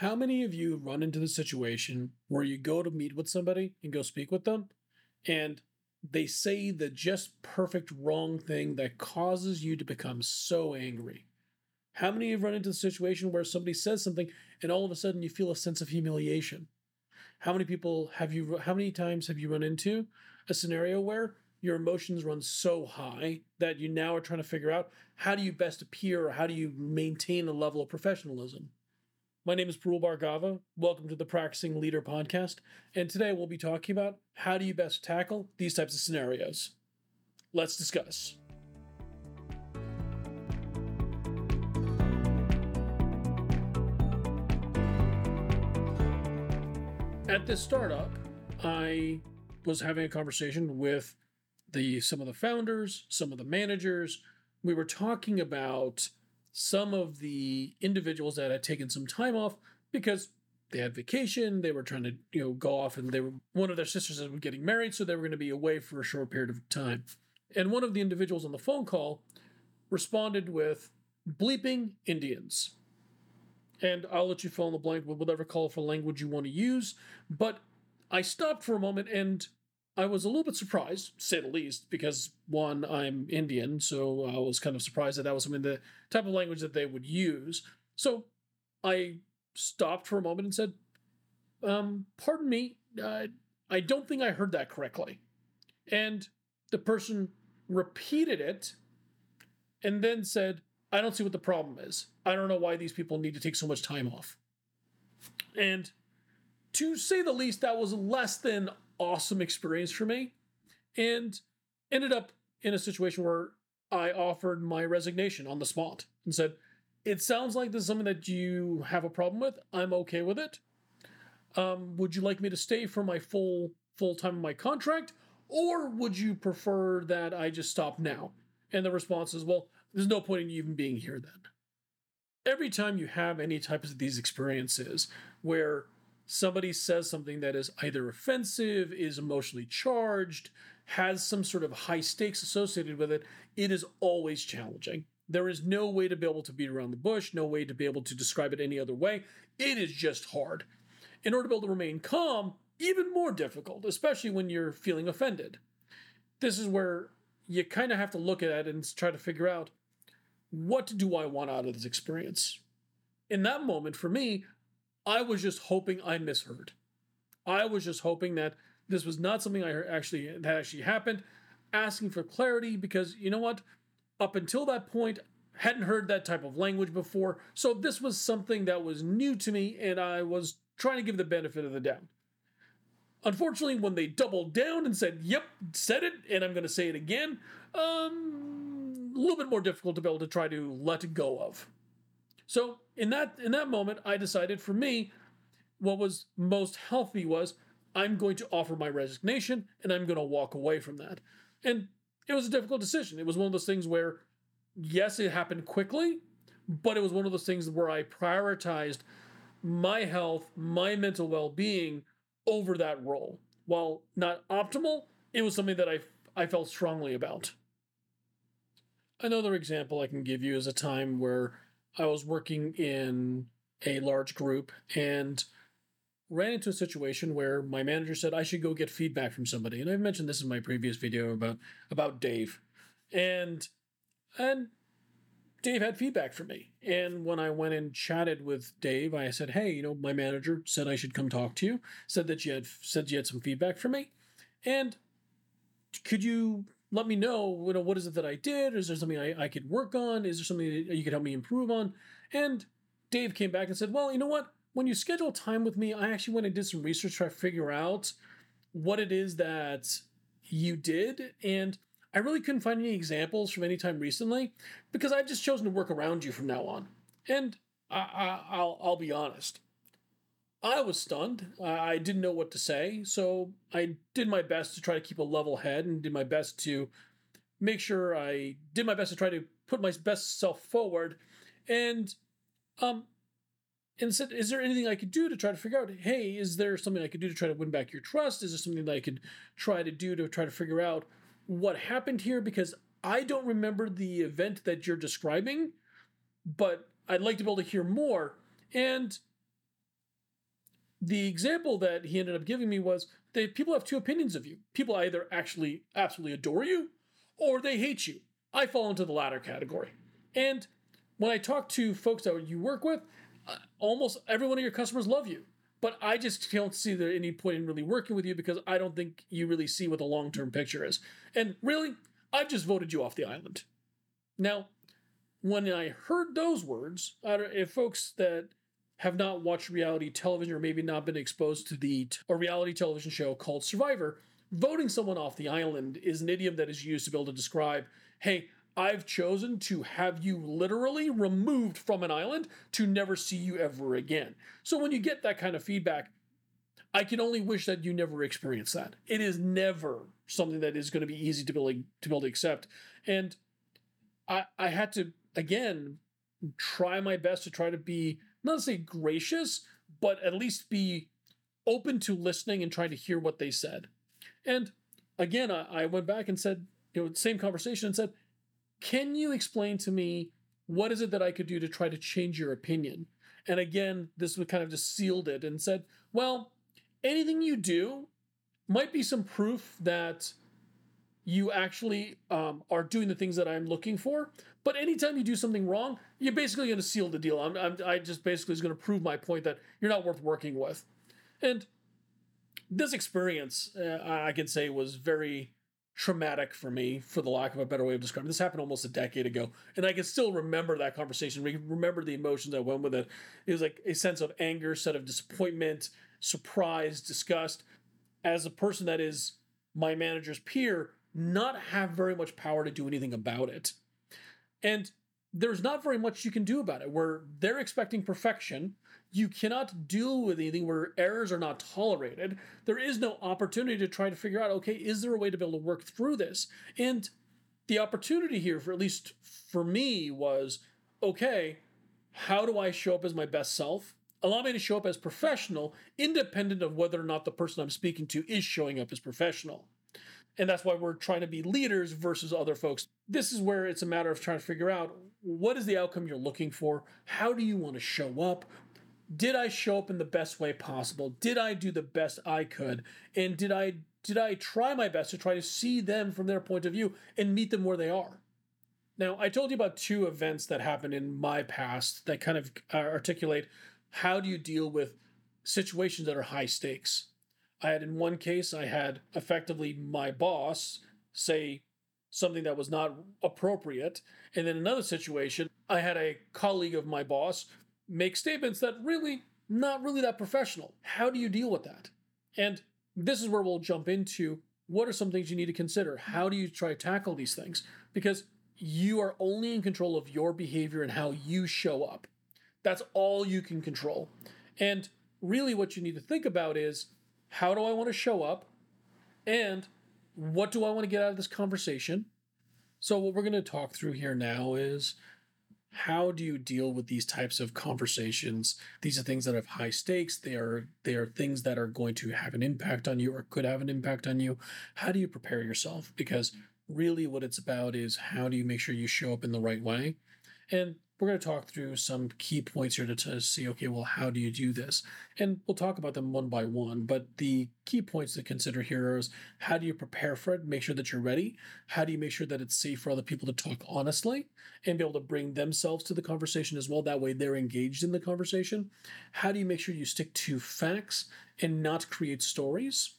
How many of you run into the situation where you go to meet with somebody and go speak with them, and they say the just perfect wrong thing that causes you to become so angry? How many of you run into the situation where somebody says something and all of a sudden you feel a sense of humiliation? How many people have you, how many times have you run into a scenario where your emotions run so high that you now are trying to figure out how do you best appear or how do you maintain a level of professionalism? My name is Parul Bhargava. Welcome to the Practicing Leader podcast. And today we'll be talking about how do you best tackle these types of scenarios. Let's discuss. At this startup, I was having a conversation with the some of the founders, some of the managers. We were talking about some of the individuals that had taken some time off because they had vacation, they were trying to, you know, go off and they were one of their sisters was getting married, so they were going to be away for a short period of time. And one of the individuals on the phone call responded with bleeping Indians. And I'll let you fill in the blank with whatever colorful language you want to use. But I stopped for a moment and I was a little bit surprised, say the least, because one, I'm Indian, so I was kind of surprised that that was something the type of language that they would use. So I stopped for a moment and said, um, "Pardon me, uh, I don't think I heard that correctly." And the person repeated it, and then said, "I don't see what the problem is. I don't know why these people need to take so much time off." And to say the least, that was less than awesome experience for me and ended up in a situation where I offered my resignation on the spot and said, It sounds like this is something that you have a problem with. I'm okay with it. Um, would you like me to stay for my full full time of my contract, or would you prefer that I just stop now? And the response is, Well, there's no point in you even being here then. Every time you have any types of these experiences where somebody says something that is either offensive, is emotionally charged, has some sort of high stakes associated with it, it is always challenging. There is no way to be able to beat around the bush, no way to be able to describe it any other way. It is just hard. In order to be able to remain calm, even more difficult, especially when you're feeling offended. This is where you kind of have to look at it and try to figure out what do I want out of this experience? In that moment, for me, I was just hoping I misheard. I was just hoping that this was not something I actually that actually happened. Asking for clarity because you know what? Up until that point, hadn't heard that type of language before, so this was something that was new to me, and I was trying to give the benefit of the doubt. Unfortunately, when they doubled down and said, "Yep, said it," and I'm going to say it again, um, a little bit more difficult to be able to try to let go of. So in that in that moment, I decided for me, what was most healthy was I'm going to offer my resignation and I'm going to walk away from that. And it was a difficult decision. It was one of those things where, yes, it happened quickly, but it was one of those things where I prioritized my health, my mental well being over that role. While not optimal, it was something that I, I felt strongly about. Another example I can give you is a time where I was working in a large group and ran into a situation where my manager said I should go get feedback from somebody. And I've mentioned this in my previous video about about Dave. And and Dave had feedback for me. And when I went and chatted with Dave, I said, "Hey, you know, my manager said I should come talk to you. Said that you had said you had some feedback for me. And could you let me know, you know, what is it that I did? Is there something I, I could work on? Is there something you could help me improve on? And Dave came back and said, Well, you know what? When you schedule time with me, I actually went and did some research to try to figure out what it is that you did. And I really couldn't find any examples from any time recently because I've just chosen to work around you from now on. And I, I, will I'll be honest. I was stunned. I didn't know what to say, so I did my best to try to keep a level head and did my best to make sure I did my best to try to put my best self forward. And um, and said, "Is there anything I could do to try to figure out? Hey, is there something I could do to try to win back your trust? Is there something that I could try to do to try to figure out what happened here? Because I don't remember the event that you're describing, but I'd like to be able to hear more." And the example that he ended up giving me was that people have two opinions of you. People either actually absolutely adore you or they hate you. I fall into the latter category. And when I talk to folks that you work with, uh, almost every one of your customers love you. But I just don't see there any point in really working with you because I don't think you really see what the long term picture is. And really, I've just voted you off the island. Now, when I heard those words, if folks that have not watched reality television or maybe not been exposed to the a reality television show called Survivor, voting someone off the island is an idiom that is used to be able to describe, hey, I've chosen to have you literally removed from an island to never see you ever again. So when you get that kind of feedback, I can only wish that you never experience that. It is never something that is going to be easy to be able to, be able to accept. And I I had to again try my best to try to be not say gracious, but at least be open to listening and trying to hear what they said. And again, I, I went back and said, you know, same conversation and said, can you explain to me what is it that I could do to try to change your opinion? And again, this would kind of just sealed it and said, well, anything you do might be some proof that you actually um, are doing the things that I'm looking for. But anytime you do something wrong, you're basically going to seal the deal. I'm, I'm, I just basically is going to prove my point that you're not worth working with. And this experience, uh, I can say, was very traumatic for me, for the lack of a better way of describing. This happened almost a decade ago, and I can still remember that conversation. Remember the emotions that went with it. It was like a sense of anger, set of disappointment, surprise, disgust. As a person that is my manager's peer, not have very much power to do anything about it, and there's not very much you can do about it. Where they're expecting perfection, you cannot deal with anything where errors are not tolerated. There is no opportunity to try to figure out, okay, is there a way to be able to work through this? And the opportunity here, for at least for me, was okay, how do I show up as my best self? Allow me to show up as professional, independent of whether or not the person I'm speaking to is showing up as professional. And that's why we're trying to be leaders versus other folks. This is where it's a matter of trying to figure out what is the outcome you're looking for? How do you want to show up? did I show up in the best way possible? Did I do the best I could? And did I did I try my best to try to see them from their point of view and meet them where they are? Now, I told you about two events that happened in my past that kind of uh, articulate how do you deal with situations that are high stakes. I had in one case, I had effectively my boss say something that was not appropriate. And in another situation, I had a colleague of my boss make statements that really not really that professional. How do you deal with that? And this is where we'll jump into what are some things you need to consider? How do you try to tackle these things? Because you are only in control of your behavior and how you show up. That's all you can control. And really, what you need to think about is how do I want to show up? And what do I want to get out of this conversation? So, what we're going to talk through here now is how do you deal with these types of conversations? These are things that have high stakes. They are they are things that are going to have an impact on you or could have an impact on you. How do you prepare yourself? Because really what it's about is how do you make sure you show up in the right way? And we're going to talk through some key points here to, to see okay well how do you do this? And we'll talk about them one by one but the key points to consider here is how do you prepare for it make sure that you're ready? How do you make sure that it's safe for other people to talk honestly and be able to bring themselves to the conversation as well? That way they're engaged in the conversation. How do you make sure you stick to facts and not create stories?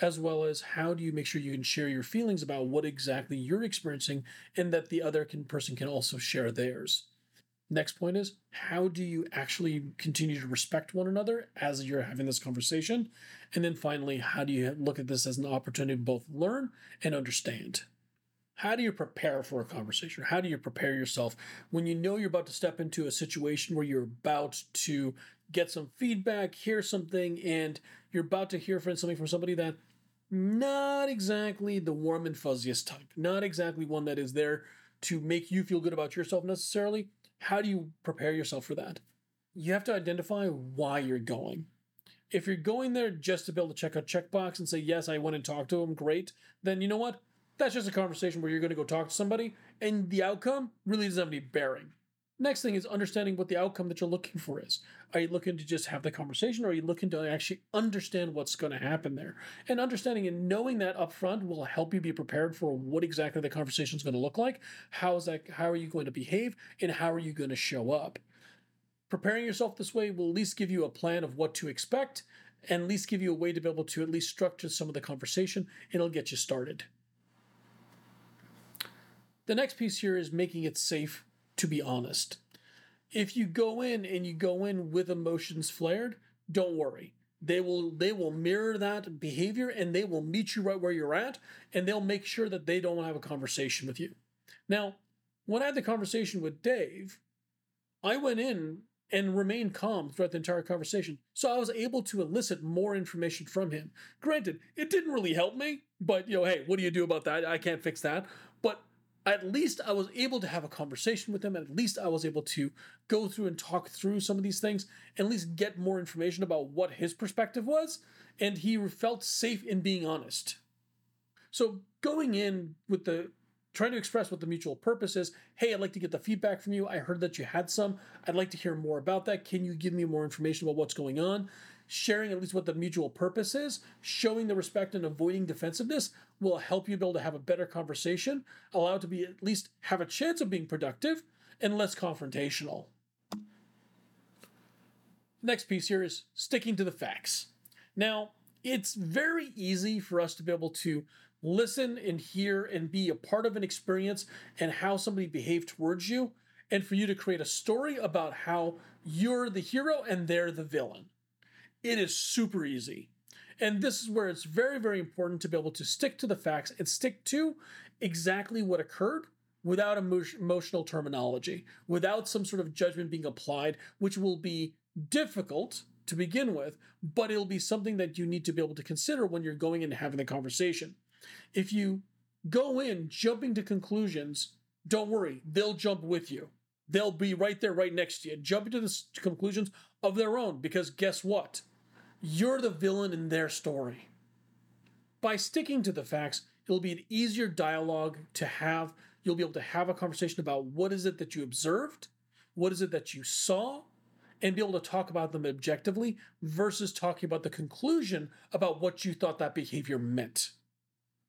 As well as how do you make sure you can share your feelings about what exactly you're experiencing and that the other can, person can also share theirs Next point is how do you actually continue to respect one another as you're having this conversation? And then finally, how do you look at this as an opportunity to both learn and understand? How do you prepare for a conversation? How do you prepare yourself when you know you're about to step into a situation where you're about to get some feedback, hear something, and you're about to hear from something from somebody that not exactly the warm and fuzziest type, not exactly one that is there to make you feel good about yourself necessarily, how do you prepare yourself for that? You have to identify why you're going. If you're going there just to be able to check a checkbox and say, yes, I went and talked to him, great, then you know what? That's just a conversation where you're going to go talk to somebody and the outcome really doesn't have any bearing. Next thing is understanding what the outcome that you're looking for is. Are you looking to just have the conversation or are you looking to actually understand what's going to happen there? And understanding and knowing that upfront will help you be prepared for what exactly the conversation is going to look like. How is that how are you going to behave and how are you going to show up? Preparing yourself this way will at least give you a plan of what to expect and at least give you a way to be able to at least structure some of the conversation and it'll get you started. The next piece here is making it safe to be honest. If you go in and you go in with emotions flared, don't worry. They will they will mirror that behavior and they will meet you right where you're at and they'll make sure that they don't have a conversation with you. Now, when I had the conversation with Dave, I went in and remained calm throughout the entire conversation. So I was able to elicit more information from him. Granted, it didn't really help me, but you know, hey, what do you do about that? I can't fix that. At least I was able to have a conversation with him. And at least I was able to go through and talk through some of these things and at least get more information about what his perspective was. And he felt safe in being honest. So going in with the trying to express what the mutual purpose is. Hey, I'd like to get the feedback from you. I heard that you had some. I'd like to hear more about that. Can you give me more information about what's going on? Sharing at least what the mutual purpose is, showing the respect and avoiding defensiveness will help you be able to have a better conversation, allow it to be at least have a chance of being productive and less confrontational. Next piece here is sticking to the facts. Now, it's very easy for us to be able to listen and hear and be a part of an experience and how somebody behaved towards you, and for you to create a story about how you're the hero and they're the villain. It is super easy. And this is where it's very, very important to be able to stick to the facts and stick to exactly what occurred without emotional terminology, without some sort of judgment being applied, which will be difficult to begin with, but it'll be something that you need to be able to consider when you're going and having the conversation. If you go in jumping to conclusions, don't worry, they'll jump with you. They'll be right there, right next to you, jumping to the conclusions of their own, because guess what? You're the villain in their story. By sticking to the facts, it'll be an easier dialogue to have. You'll be able to have a conversation about what is it that you observed, what is it that you saw, and be able to talk about them objectively versus talking about the conclusion about what you thought that behavior meant.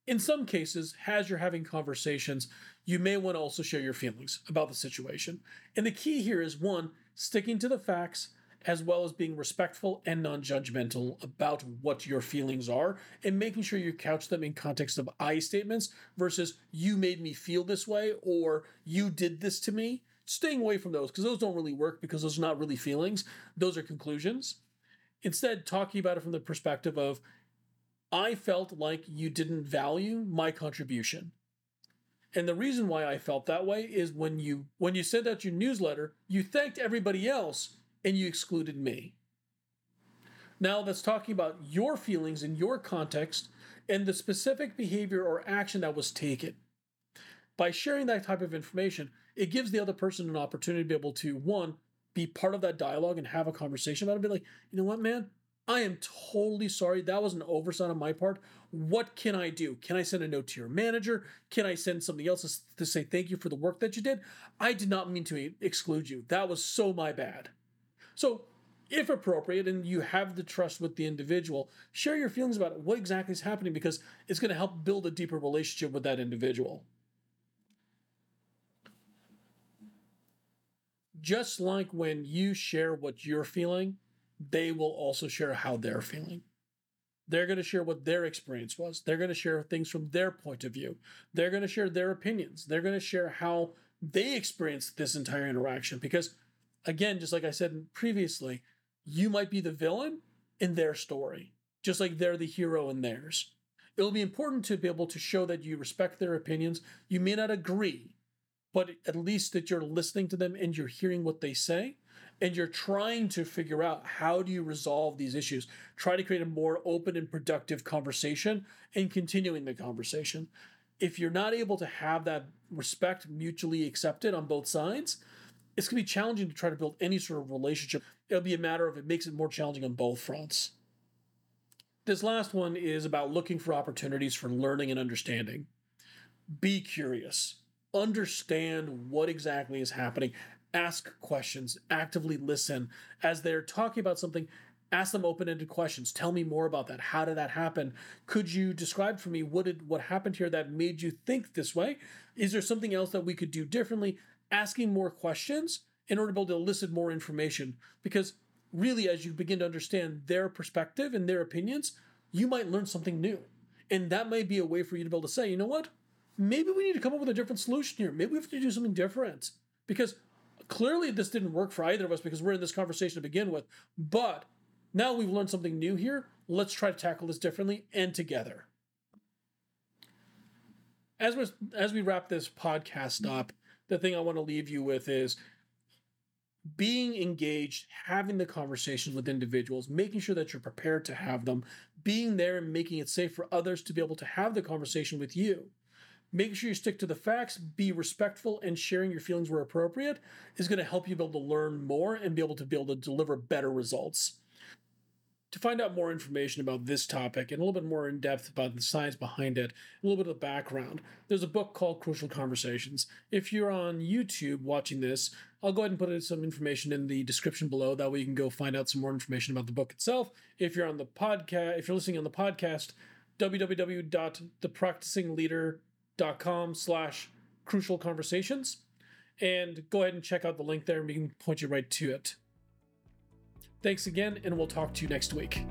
In some cases, as you're having conversations, you may want to also share your feelings about the situation. And the key here is one, sticking to the facts as well as being respectful and non judgmental about what your feelings are and making sure you couch them in context of I statements versus you made me feel this way or you did this to me. Staying away from those because those don't really work because those are not really feelings, those are conclusions. Instead, talking about it from the perspective of, I felt like you didn't value my contribution. And the reason why I felt that way is when you when you sent out your newsletter, you thanked everybody else and you excluded me. Now that's talking about your feelings in your context and the specific behavior or action that was taken. By sharing that type of information, it gives the other person an opportunity to be able to, one, be part of that dialogue and have a conversation about it. Be like, you know what, man? I am totally sorry. That was an oversight on my part. What can I do? Can I send a note to your manager? Can I send something else to say thank you for the work that you did? I did not mean to exclude you. That was so my bad. So, if appropriate and you have the trust with the individual, share your feelings about it, what exactly is happening because it's going to help build a deeper relationship with that individual. Just like when you share what you're feeling, they will also share how they're feeling. They're going to share what their experience was. They're going to share things from their point of view. They're going to share their opinions. They're going to share how they experienced this entire interaction because again, just like I said previously, you might be the villain in their story, just like they're the hero in theirs. It'll be important to be able to show that you respect their opinions. You may not agree, but at least that you're listening to them and you're hearing what they say and you're trying to figure out how do you resolve these issues try to create a more open and productive conversation and continuing the conversation if you're not able to have that respect mutually accepted on both sides it's going to be challenging to try to build any sort of relationship. It'll be a matter of it makes it more challenging on both fronts. This last one is about looking for opportunities for learning and understanding. Be curious. Understand what exactly is happening. ask questions, actively listen. As they're talking about something, ask them open-ended questions. Tell me more about that. How did that happen? Could you describe for me what did what happened here that made you think this way? Is there something else that we could do differently? Asking more questions in order to be able to elicit more information. Because really, as you begin to understand their perspective and their opinions, you might learn something new. And that might be a way for you to be able to say, you know what? Maybe we need to come up with a different solution here. Maybe we have to do something different. Because clearly this didn't work for either of us because we're in this conversation to begin with. But now we've learned something new here. Let's try to tackle this differently and together. As we as we wrap this podcast up, the thing I want to leave you with is being engaged, having the conversations with individuals, making sure that you're prepared to have them, being there and making it safe for others to be able to have the conversation with you. Making sure you stick to the facts, be respectful, and sharing your feelings where appropriate is going to help you be able to learn more and be able to be able to deliver better results. To find out more information about this topic and a little bit more in depth about the science behind it, a little bit of the background, there's a book called Crucial Conversations. If you're on YouTube watching this, I'll go ahead and put some information in the description below. That way you can go find out some more information about the book itself. If you're on the podcast, if you're listening on the podcast, www.thepracticingleader.com slash crucial conversations. And go ahead and check out the link there and we can point you right to it. Thanks again, and we'll talk to you next week.